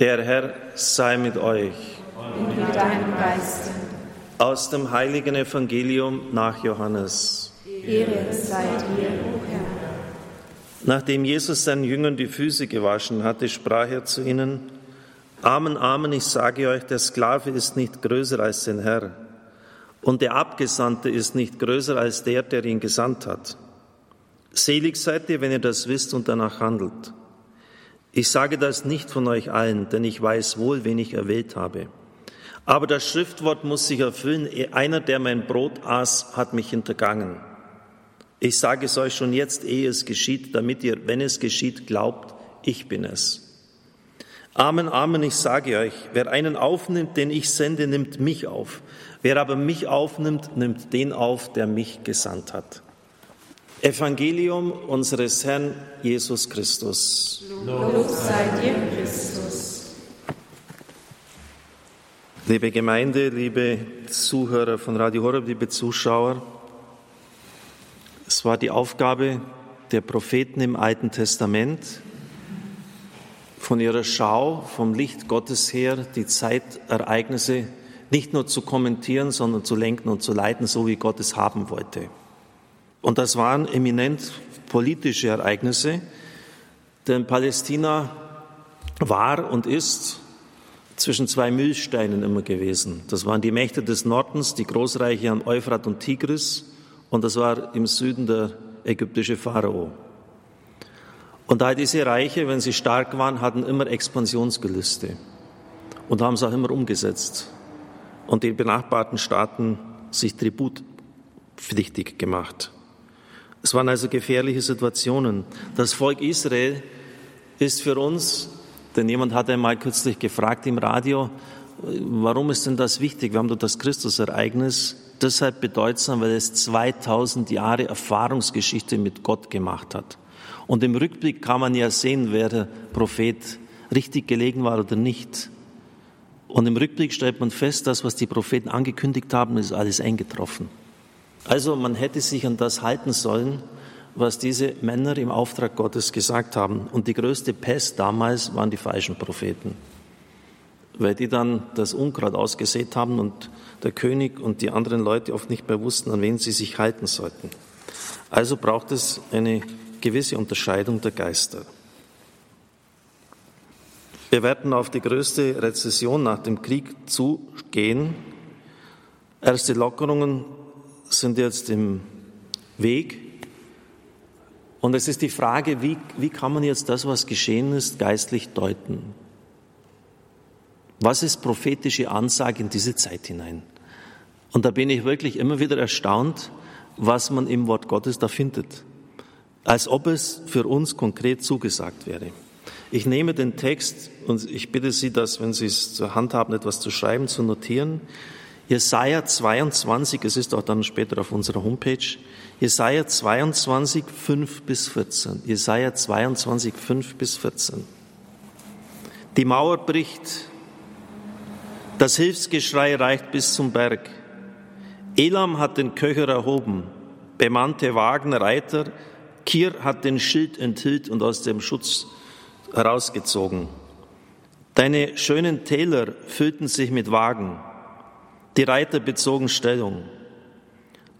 Der Herr sei mit euch. Und mit deinem Geist. Aus dem heiligen Evangelium nach Johannes. Ehre sei dir, o Herr. Nachdem Jesus seinen Jüngern die Füße gewaschen hatte, sprach er zu ihnen, Amen, Amen, ich sage euch, der Sklave ist nicht größer als sein Herr, und der Abgesandte ist nicht größer als der, der ihn gesandt hat. Selig seid ihr, wenn ihr das wisst und danach handelt. Ich sage das nicht von euch allen, denn ich weiß wohl, wen ich erwählt habe. Aber das Schriftwort muss sich erfüllen. Einer, der mein Brot aß, hat mich hintergangen. Ich sage es euch schon jetzt, ehe es geschieht, damit ihr, wenn es geschieht, glaubt, ich bin es. Amen, Amen, ich sage euch, wer einen aufnimmt, den ich sende, nimmt mich auf. Wer aber mich aufnimmt, nimmt den auf, der mich gesandt hat. Evangelium unseres Herrn Jesus Christus. Lob sei dir, Christus. Liebe Gemeinde, liebe Zuhörer von Radio Horeb, liebe Zuschauer, es war die Aufgabe der Propheten im Alten Testament, von ihrer Schau vom Licht Gottes her die Zeitereignisse nicht nur zu kommentieren, sondern zu lenken und zu leiten, so wie Gott es haben wollte. Und das waren eminent politische Ereignisse, denn Palästina war und ist zwischen zwei Mühlsteinen immer gewesen. Das waren die Mächte des Nordens, die Großreiche an Euphrat und Tigris, und das war im Süden der ägyptische Pharao. Und all diese Reiche, wenn sie stark waren, hatten immer Expansionsgelüste und haben es auch immer umgesetzt und die benachbarten Staaten sich tributpflichtig gemacht. Es waren also gefährliche Situationen. Das Volk Israel ist für uns, denn jemand hat einmal kürzlich gefragt im Radio, warum ist denn das wichtig? Wir haben doch das Christusereignis deshalb bedeutsam, weil es 2000 Jahre Erfahrungsgeschichte mit Gott gemacht hat. Und im Rückblick kann man ja sehen, wer der Prophet richtig gelegen war oder nicht. Und im Rückblick stellt man fest, das, was die Propheten angekündigt haben, ist alles eingetroffen. Also man hätte sich an das halten sollen, was diese Männer im Auftrag Gottes gesagt haben. Und die größte Pest damals waren die falschen Propheten, weil die dann das Unkraut ausgesät haben und der König und die anderen Leute oft nicht mehr wussten, an wen sie sich halten sollten. Also braucht es eine gewisse Unterscheidung der Geister. Wir werden auf die größte Rezession nach dem Krieg zugehen. Erste Lockerungen sind jetzt im Weg. Und es ist die Frage, wie, wie kann man jetzt das, was geschehen ist, geistlich deuten? Was ist prophetische Ansage in diese Zeit hinein? Und da bin ich wirklich immer wieder erstaunt, was man im Wort Gottes da findet. Als ob es für uns konkret zugesagt wäre. Ich nehme den Text und ich bitte Sie, dass, wenn Sie es zur Hand haben, etwas zu schreiben, zu notieren. Jesaja 22, es ist auch dann später auf unserer Homepage, Jesaja 22, 5 bis 14. Jesaja 22, 5 bis 14. Die Mauer bricht, das Hilfsgeschrei reicht bis zum Berg. Elam hat den Köcher erhoben, bemannte Wagen, Reiter, Kir hat den Schild enthüllt und aus dem Schutz herausgezogen. Deine schönen Täler füllten sich mit Wagen. Die Reiter bezogen Stellung.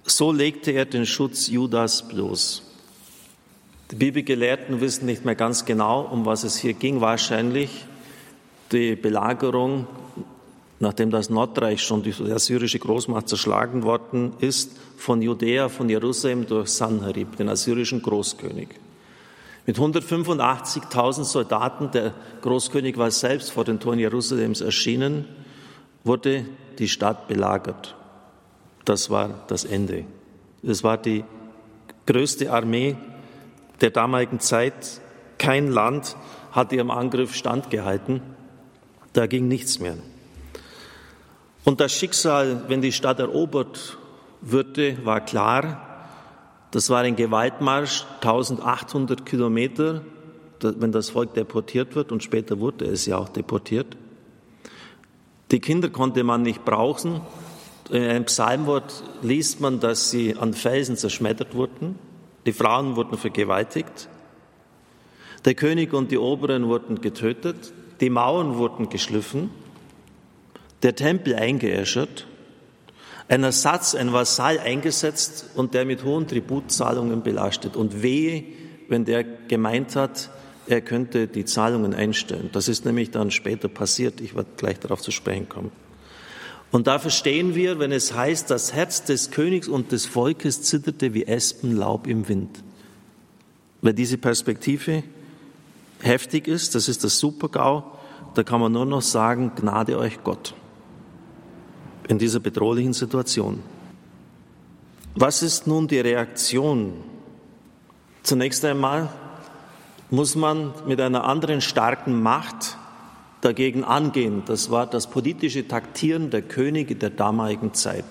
So legte er den Schutz Judas bloß. Die Bibelgelehrten wissen nicht mehr ganz genau, um was es hier ging. Wahrscheinlich die Belagerung, nachdem das Nordreich schon durch die assyrische Großmacht zerschlagen worden ist, von Judäa, von Jerusalem durch Sanherib, den assyrischen Großkönig. Mit 185.000 Soldaten, der Großkönig war selbst vor den Toren Jerusalems erschienen, wurde die Stadt belagert. Das war das Ende. Es war die größte Armee der damaligen Zeit. Kein Land hat ihrem Angriff standgehalten. Da ging nichts mehr. Und das Schicksal, wenn die Stadt erobert würde, war klar. Das war ein Gewaltmarsch, 1800 Kilometer, wenn das Volk deportiert wird, und später wurde es ja auch deportiert. Die Kinder konnte man nicht brauchen. In einem Psalmwort liest man, dass sie an Felsen zerschmettert wurden. Die Frauen wurden vergewaltigt. Der König und die Oberen wurden getötet. die Mauern wurden geschliffen, der Tempel eingeäschert, ein Ersatz, ein Vasall eingesetzt und der mit hohen Tributzahlungen belastet. Und wehe, wenn der gemeint hat, er könnte die Zahlungen einstellen. Das ist nämlich dann später passiert. Ich werde gleich darauf zu sprechen kommen. Und da verstehen wir, wenn es heißt, das Herz des Königs und des Volkes zitterte wie Espenlaub im Wind. Weil diese Perspektive heftig ist, das ist das Supergau, da kann man nur noch sagen, Gnade euch Gott in dieser bedrohlichen Situation. Was ist nun die Reaktion? Zunächst einmal muss man mit einer anderen starken Macht dagegen angehen. Das war das politische Taktieren der Könige der damaligen Zeit.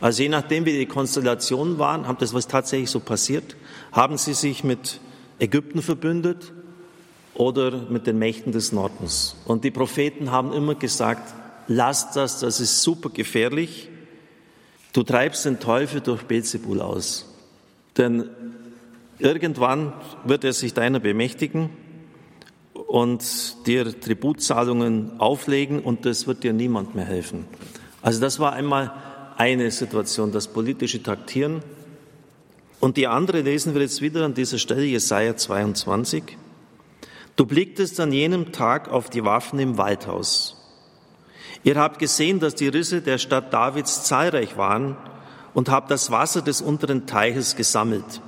Also je nachdem, wie die Konstellationen waren, haben das was tatsächlich so passiert, haben sie sich mit Ägypten verbündet oder mit den Mächten des Nordens. Und die Propheten haben immer gesagt, lasst das, das ist super gefährlich. Du treibst den Teufel durch Beelzebul aus. Denn irgendwann wird er sich deiner bemächtigen und dir Tributzahlungen auflegen und das wird dir niemand mehr helfen. Also das war einmal eine Situation, das politische Taktieren. Und die andere lesen wir jetzt wieder an dieser Stelle, Jesaja 22. Du blicktest an jenem Tag auf die Waffen im Waldhaus Ihr habt gesehen, dass die Risse der Stadt Davids zahlreich waren und habt das Wasser des unteren Teiches gesammelt.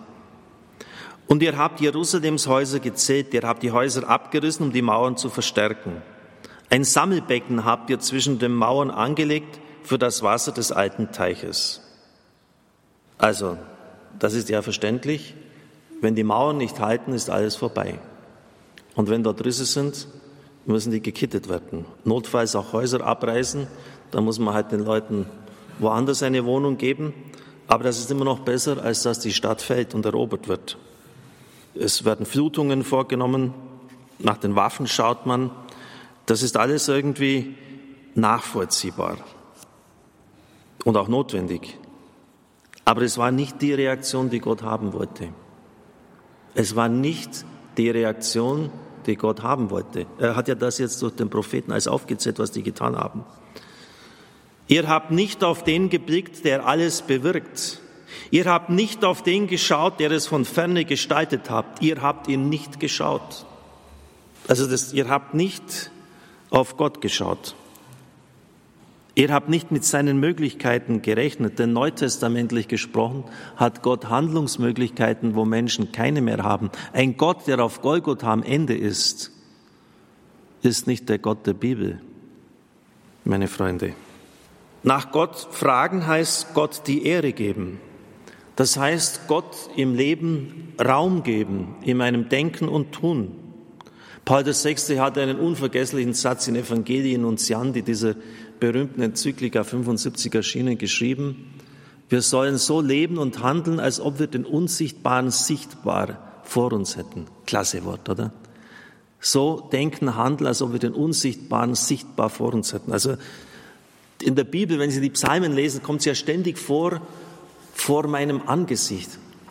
Und ihr habt Jerusalems Häuser gezählt, ihr habt die Häuser abgerissen, um die Mauern zu verstärken. Ein Sammelbecken habt ihr zwischen den Mauern angelegt für das Wasser des alten Teiches. Also, das ist ja verständlich. Wenn die Mauern nicht halten, ist alles vorbei. Und wenn dort Risse sind, müssen die gekittet werden. Notfalls auch Häuser abreißen, da muss man halt den Leuten woanders eine Wohnung geben. Aber das ist immer noch besser, als dass die Stadt fällt und erobert wird. Es werden Flutungen vorgenommen, nach den Waffen schaut man. Das ist alles irgendwie nachvollziehbar und auch notwendig. Aber es war nicht die Reaktion, die Gott haben wollte. Es war nicht die Reaktion, die Gott haben wollte. Er hat ja das jetzt durch den Propheten als aufgezählt, was die getan haben. Ihr habt nicht auf den geblickt, der alles bewirkt. Ihr habt nicht auf den geschaut, der es von ferne gestaltet habt. Ihr habt ihn nicht geschaut. Also das, ihr habt nicht auf Gott geschaut. Ihr habt nicht mit seinen Möglichkeiten gerechnet, denn neutestamentlich gesprochen hat Gott Handlungsmöglichkeiten, wo Menschen keine mehr haben. Ein Gott, der auf Golgotha am Ende ist, ist nicht der Gott der Bibel, meine Freunde. Nach Gott fragen heißt Gott die Ehre geben. Das heißt Gott im Leben Raum geben, in meinem Denken und Tun. Paul VI. hat einen unvergesslichen Satz in Evangelien und Siandi, dieser berühmten Enzyklika 75 erschienen, geschrieben, wir sollen so leben und handeln, als ob wir den Unsichtbaren sichtbar vor uns hätten. Klasse Wort, oder? So denken, handeln, als ob wir den Unsichtbaren sichtbar vor uns hätten. Also in der Bibel, wenn Sie die Psalmen lesen, kommt es ja ständig vor, vor meinem Angesicht.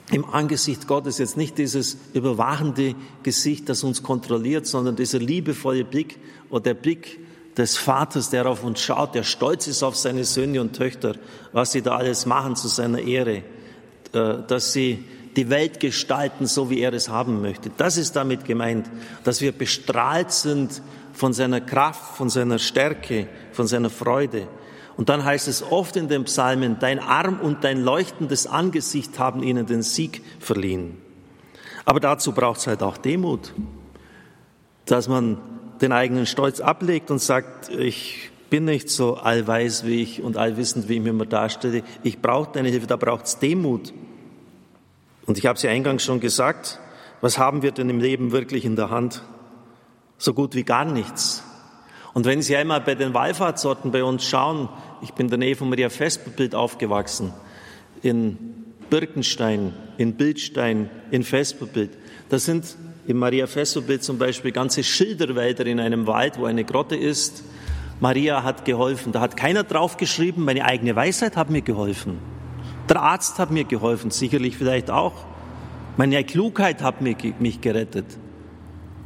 Im Angesicht Gottes jetzt nicht dieses überwachende Gesicht, das uns kontrolliert, sondern dieser liebevolle Blick oder der Blick des Vaters, der auf uns schaut, der stolz ist auf seine Söhne und Töchter, was sie da alles machen zu seiner Ehre, äh, dass sie die Welt gestalten, so wie er es haben möchte. Das ist damit gemeint, dass wir bestrahlt sind von seiner Kraft, von seiner Stärke, von seiner Freude. Und dann heißt es oft in den Psalmen, dein Arm und dein leuchtendes Angesicht haben ihnen den Sieg verliehen. Aber dazu braucht es halt auch Demut, dass man den eigenen Stolz ablegt und sagt, ich bin nicht so allweis wie ich und allwissend, wie ich mir immer darstelle. Ich brauche deine Hilfe, da braucht es Demut. Und ich habe es ja eingangs schon gesagt, was haben wir denn im Leben wirklich in der Hand? So gut wie gar nichts. Und wenn Sie einmal bei den Wallfahrtsorten bei uns schauen, ich bin in der Nähe von Maria Vesperbild aufgewachsen, in Birkenstein, in Bildstein, in Vesperbild, da sind in Maria Fesselbild zum Beispiel ganze Schilderwälder in einem Wald, wo eine Grotte ist. Maria hat geholfen. Da hat keiner draufgeschrieben, meine eigene Weisheit hat mir geholfen. Der Arzt hat mir geholfen, sicherlich vielleicht auch. Meine Klugheit hat mich gerettet.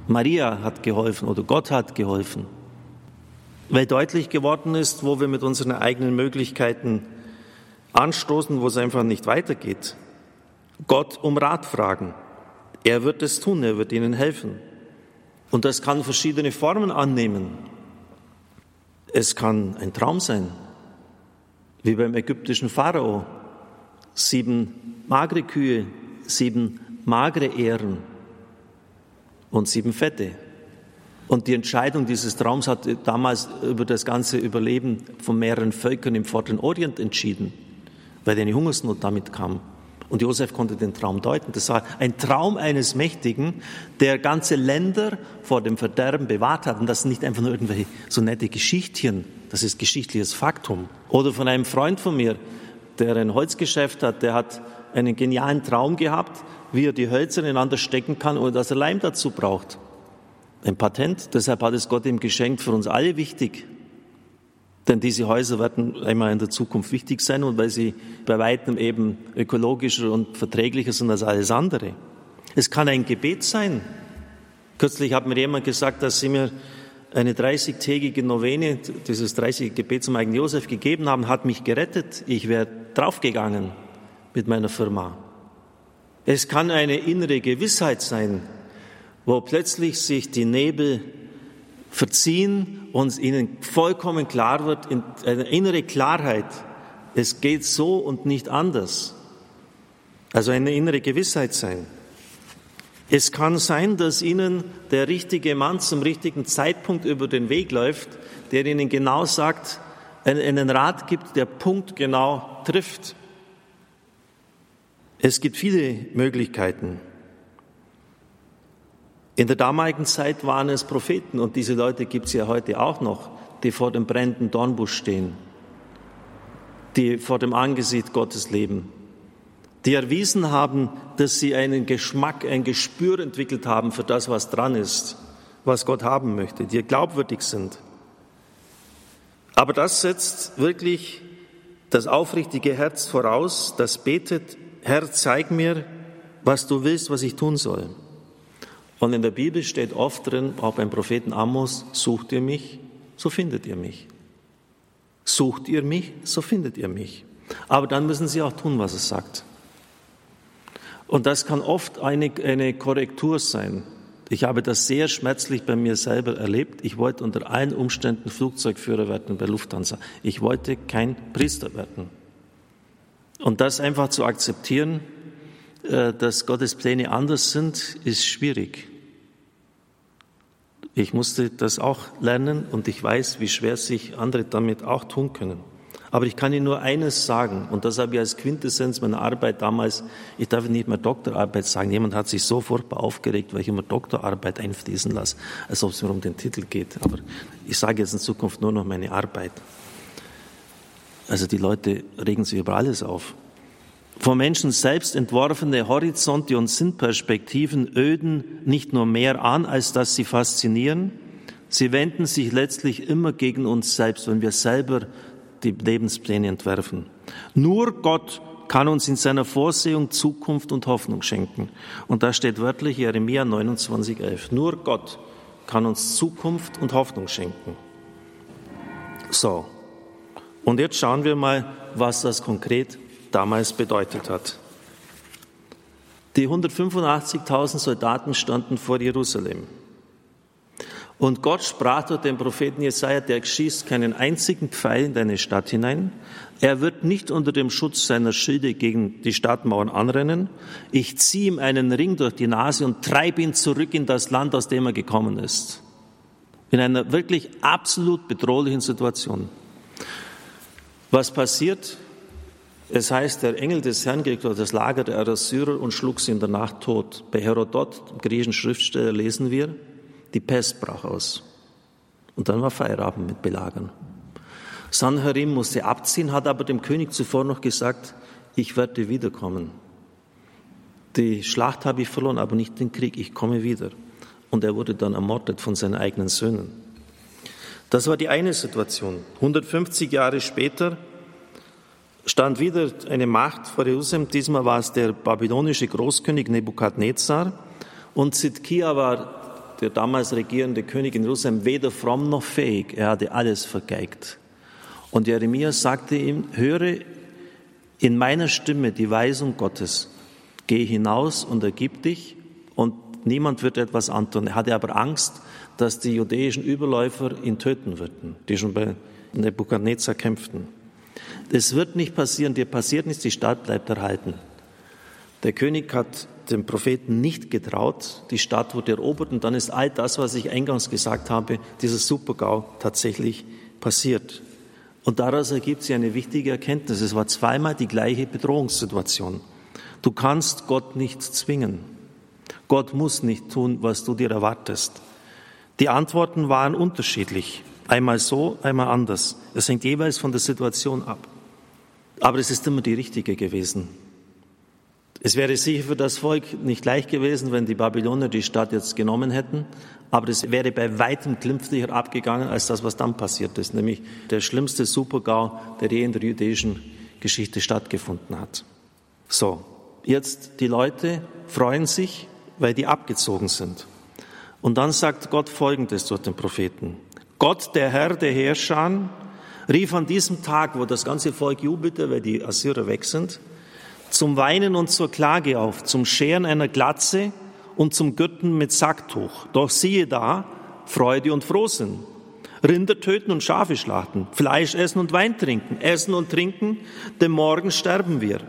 Maria hat geholfen oder Gott hat geholfen. Weil deutlich geworden ist, wo wir mit unseren eigenen Möglichkeiten anstoßen, wo es einfach nicht weitergeht. Gott um Rat fragen. Er wird es tun, er wird ihnen helfen. Und das kann verschiedene Formen annehmen. Es kann ein Traum sein, wie beim ägyptischen Pharao. Sieben magere Kühe, sieben magere Ähren und sieben fette. Und die Entscheidung dieses Traums hat damals über das ganze Überleben von mehreren Völkern im Vorderen Orient entschieden, weil eine Hungersnot damit kam. Und Josef konnte den Traum deuten. Das war ein Traum eines Mächtigen, der ganze Länder vor dem Verderben bewahrt hat. Und das sind nicht einfach nur irgendwelche so nette Geschichtchen. Das ist geschichtliches Faktum. Oder von einem Freund von mir, der ein Holzgeschäft hat, der hat einen genialen Traum gehabt, wie er die Hölzer ineinander stecken kann, ohne dass er Leim dazu braucht. Ein Patent, deshalb hat es Gott ihm geschenkt, für uns alle wichtig. Denn diese Häuser werden einmal in der Zukunft wichtig sein und weil sie bei weitem eben ökologischer und verträglicher sind als alles andere. Es kann ein Gebet sein. Kürzlich hat mir jemand gesagt, dass sie mir eine 30-tägige Novene, dieses 30 Gebet zum eigenen Josef gegeben haben, hat mich gerettet. Ich wäre draufgegangen mit meiner Firma. Es kann eine innere Gewissheit sein, wo plötzlich sich die Nebel verziehen und ihnen vollkommen klar wird, eine innere Klarheit, es geht so und nicht anders. Also eine innere Gewissheit sein. Es kann sein, dass Ihnen der richtige Mann zum richtigen Zeitpunkt über den Weg läuft, der Ihnen genau sagt, einen Rat gibt, der punktgenau trifft. Es gibt viele Möglichkeiten. In der damaligen Zeit waren es Propheten und diese Leute gibt es ja heute auch noch, die vor dem brennenden Dornbusch stehen, die vor dem Angesicht Gottes leben, die erwiesen haben, dass sie einen Geschmack, ein Gespür entwickelt haben für das, was dran ist, was Gott haben möchte, die glaubwürdig sind. Aber das setzt wirklich das aufrichtige Herz voraus, das betet, Herr, zeig mir, was du willst, was ich tun soll. Und in der Bibel steht oft drin, auch beim Propheten Amos, sucht ihr mich, so findet ihr mich. Sucht ihr mich, so findet ihr mich. Aber dann müssen sie auch tun, was es sagt. Und das kann oft eine, eine Korrektur sein. Ich habe das sehr schmerzlich bei mir selber erlebt. Ich wollte unter allen Umständen Flugzeugführer werden bei Lufthansa. Ich wollte kein Priester werden. Und das einfach zu akzeptieren, dass Gottes Pläne anders sind, ist schwierig. Ich musste das auch lernen und ich weiß, wie schwer sich andere damit auch tun können. Aber ich kann Ihnen nur eines sagen, und das habe ich als Quintessenz meiner Arbeit damals, ich darf nicht mehr Doktorarbeit sagen, jemand hat sich so furchtbar aufgeregt, weil ich immer Doktorarbeit einfließen lasse, als ob es mir um den Titel geht. Aber ich sage jetzt in Zukunft nur noch meine Arbeit. Also die Leute regen sich über alles auf vom Menschen selbst entworfene Horizonte und Sinnperspektiven öden nicht nur mehr an, als dass sie faszinieren, sie wenden sich letztlich immer gegen uns selbst, wenn wir selber die Lebenspläne entwerfen. Nur Gott kann uns in seiner Vorsehung Zukunft und Hoffnung schenken. Und da steht wörtlich Jeremia 29,11. Nur Gott kann uns Zukunft und Hoffnung schenken. So. Und jetzt schauen wir mal, was das konkret damals bedeutet hat. Die 185.000 Soldaten standen vor Jerusalem. Und Gott sprach durch den Propheten Jesaja, der schießt keinen einzigen Pfeil in deine Stadt hinein. Er wird nicht unter dem Schutz seiner Schilde gegen die Stadtmauern anrennen. Ich ziehe ihm einen Ring durch die Nase und treibe ihn zurück in das Land, aus dem er gekommen ist. In einer wirklich absolut bedrohlichen Situation. Was passiert? Es heißt, der Engel des Herrn ging durch das Lager der Assyrer und schlug sie in der Nacht tot. Bei Herodot, dem griechischen Schriftsteller, lesen wir, die Pest brach aus. Und dann war Feierabend mit Belagern. Sanherim musste abziehen, hat aber dem König zuvor noch gesagt, ich werde wiederkommen. Die Schlacht habe ich verloren, aber nicht den Krieg, ich komme wieder. Und er wurde dann ermordet von seinen eigenen Söhnen. Das war die eine Situation. 150 Jahre später stand wieder eine Macht vor Jerusalem. Diesmal war es der babylonische Großkönig Nebukadnezar. Und Zidkia war der damals regierende König in Jerusalem weder fromm noch fähig. Er hatte alles vergeigt. Und Jeremia sagte ihm, höre in meiner Stimme die Weisung Gottes. Geh hinaus und ergib dich und niemand wird etwas antun. Er hatte aber Angst, dass die jüdischen Überläufer ihn töten würden, die schon bei Nebuchadnezzar kämpften. Das wird nicht passieren, dir passiert nichts, die Stadt bleibt erhalten. Der König hat dem Propheten nicht getraut, die Stadt wurde erobert und dann ist all das, was ich eingangs gesagt habe, dieser Supergau tatsächlich passiert. Und daraus ergibt sich eine wichtige Erkenntnis. Es war zweimal die gleiche Bedrohungssituation. Du kannst Gott nicht zwingen. Gott muss nicht tun, was du dir erwartest. Die Antworten waren unterschiedlich. Einmal so, einmal anders. Es hängt jeweils von der Situation ab. Aber es ist immer die richtige gewesen. Es wäre sicher für das Volk nicht leicht gewesen, wenn die Babylonier die Stadt jetzt genommen hätten, aber es wäre bei weitem glimpflicher abgegangen als das, was dann passiert ist, nämlich der schlimmste Supergau, der je in der jüdischen Geschichte stattgefunden hat. So, jetzt die Leute freuen sich, weil die abgezogen sind. Und dann sagt Gott Folgendes durch den Propheten. Gott, der Herr der Herrscher, rief an diesem Tag, wo das ganze Volk jubelte, weil die Assyrer weg sind, zum Weinen und zur Klage auf, zum Scheren einer Glatze und zum Gürten mit Sacktuch. Doch siehe da, Freude und Frohsinn. Rinder töten und Schafe schlachten, Fleisch essen und Wein trinken, essen und trinken, denn morgen sterben wir.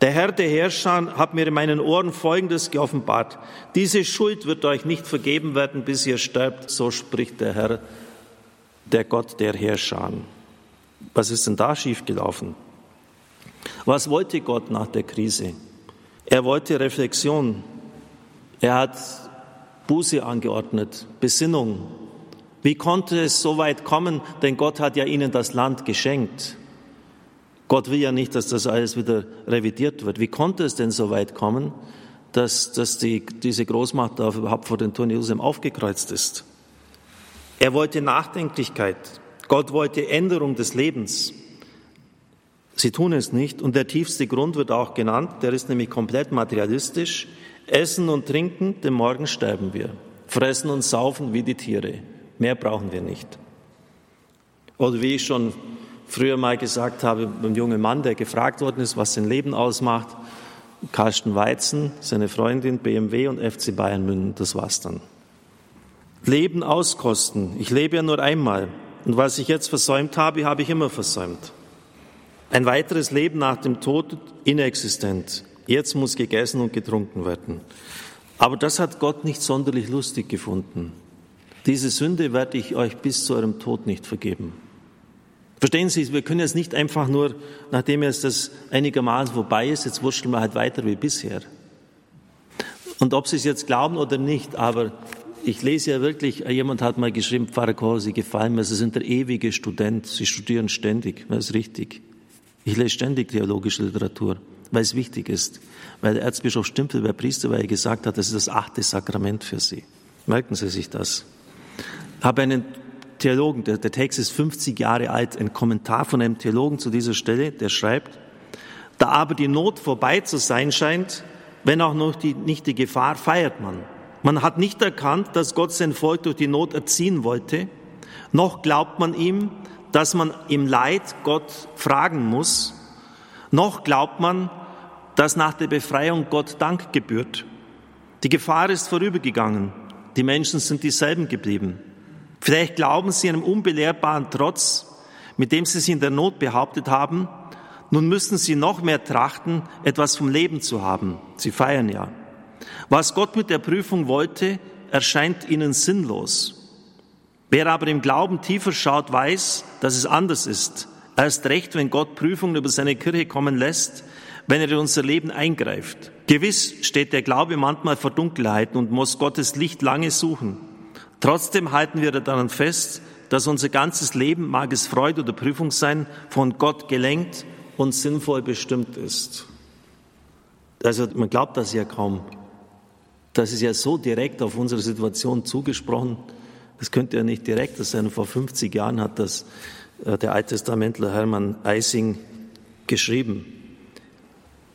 Der Herr der Herrscher hat mir in meinen Ohren Folgendes geoffenbart. Diese Schuld wird euch nicht vergeben werden, bis ihr sterbt, so spricht der Herr, der Gott der Herrscher. Was ist denn da schiefgelaufen? Was wollte Gott nach der Krise? Er wollte Reflexion. Er hat Buße angeordnet, Besinnung. Wie konnte es so weit kommen? Denn Gott hat ja ihnen das Land geschenkt. Gott will ja nicht, dass das alles wieder revidiert wird. Wie konnte es denn so weit kommen, dass, dass die, diese Großmacht da überhaupt vor den Toren Jerusalem aufgekreuzt ist? Er wollte Nachdenklichkeit. Gott wollte Änderung des Lebens. Sie tun es nicht und der tiefste Grund wird auch genannt, der ist nämlich komplett materialistisch. Essen und trinken, denn morgen sterben wir. Fressen und saufen wie die Tiere. Mehr brauchen wir nicht. Oder wie ich schon früher mal gesagt habe, beim jungen Mann, der gefragt worden ist, was sein Leben ausmacht, Carsten Weizen, seine Freundin, BMW und FC Bayern München, das war's dann. Leben auskosten. Ich lebe ja nur einmal. Und was ich jetzt versäumt habe, habe ich immer versäumt. Ein weiteres Leben nach dem Tod inexistent. Jetzt muss gegessen und getrunken werden. Aber das hat Gott nicht sonderlich lustig gefunden. Diese Sünde werde ich euch bis zu eurem Tod nicht vergeben. Verstehen Sie, wir können jetzt nicht einfach nur, nachdem jetzt das einigermaßen vorbei ist, jetzt wurschteln wir halt weiter wie bisher. Und ob Sie es jetzt glauben oder nicht, aber ich lese ja wirklich, jemand hat mal geschrieben, Pfarrer Kohl, Sie gefallen mir, Sie sind der ewige Student, Sie studieren ständig, das ist richtig. Ich lese ständig theologische Literatur, weil es wichtig ist. Weil der Erzbischof Stümpel, der Priester, weil er gesagt hat, das ist das achte Sakrament für Sie. Merken Sie sich das. Ich habe einen Theologen, der, der Text ist 50 Jahre alt, ein Kommentar von einem Theologen zu dieser Stelle, der schreibt, da aber die Not vorbei zu sein scheint, wenn auch noch die, nicht die Gefahr, feiert man. Man hat nicht erkannt, dass Gott sein Volk durch die Not erziehen wollte, noch glaubt man ihm, dass man im Leid Gott fragen muss, noch glaubt man, dass nach der Befreiung Gott Dank gebührt. Die Gefahr ist vorübergegangen, die Menschen sind dieselben geblieben. Vielleicht glauben sie einem unbelehrbaren Trotz, mit dem sie sich in der Not behauptet haben, nun müssen sie noch mehr trachten, etwas vom Leben zu haben. Sie feiern ja. Was Gott mit der Prüfung wollte, erscheint ihnen sinnlos. Wer aber im Glauben tiefer schaut, weiß, dass es anders ist. Erst recht, wenn Gott Prüfungen über seine Kirche kommen lässt, wenn er in unser Leben eingreift. Gewiss steht der Glaube manchmal vor Dunkelheiten und muss Gottes Licht lange suchen. Trotzdem halten wir daran fest, dass unser ganzes Leben, mag es Freude oder Prüfung sein, von Gott gelenkt und sinnvoll bestimmt ist. Also man glaubt das ja kaum. Das ist ja so direkt auf unsere Situation zugesprochen. Das könnte ja nicht direkt sein. Vor 50 Jahren hat das äh, der Alttestamentler Hermann Eising geschrieben.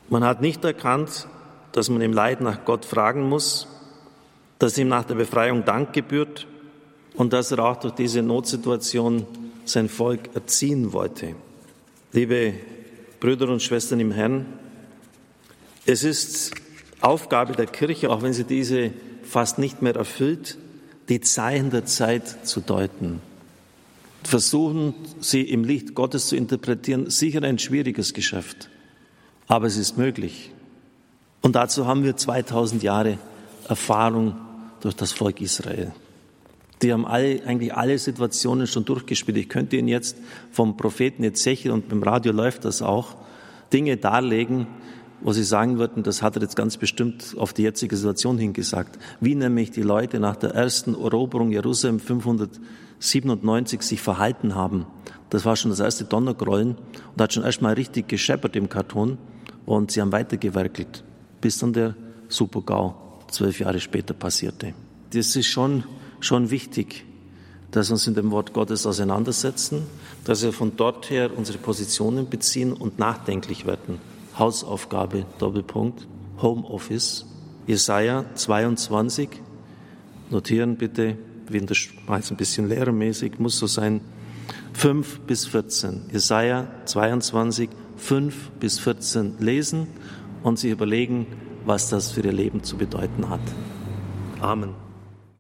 Man hat nicht erkannt, dass man im Leid nach Gott fragen muss. Dass ihm nach der Befreiung Dank gebührt und dass er auch durch diese Notsituation sein Volk erziehen wollte. Liebe Brüder und Schwestern im Herrn, es ist Aufgabe der Kirche, auch wenn sie diese fast nicht mehr erfüllt, die Zeichen der Zeit zu deuten. Versuchen, sie im Licht Gottes zu interpretieren, sicher ein schwieriges Geschäft, aber es ist möglich. Und dazu haben wir 2000 Jahre Erfahrung durch das Volk Israel. Die haben alle, eigentlich alle Situationen schon durchgespielt. Ich könnte Ihnen jetzt vom Propheten Ezechiel und beim Radio läuft das auch, Dinge darlegen, wo Sie sagen würden, das hat er jetzt ganz bestimmt auf die jetzige Situation hingesagt. Wie nämlich die Leute nach der ersten Eroberung Jerusalem 597 sich verhalten haben. Das war schon das erste Donnergrollen und hat schon erstmal richtig gescheppert im Karton und sie haben weitergewerkelt, bis dann der Supergau zwölf Jahre später passierte. Das ist schon, schon wichtig, dass wir uns in dem Wort Gottes auseinandersetzen, dass wir von dort her unsere Positionen beziehen und nachdenklich werden. Hausaufgabe, Doppelpunkt, Homeoffice, Jesaja 22. Notieren bitte, in der Schweiz ein bisschen lehrermäßig, muss so sein. 5 bis 14. Jesaja 22, 5 bis 14 lesen und sich überlegen, was das für ihr Leben zu bedeuten hat. Amen.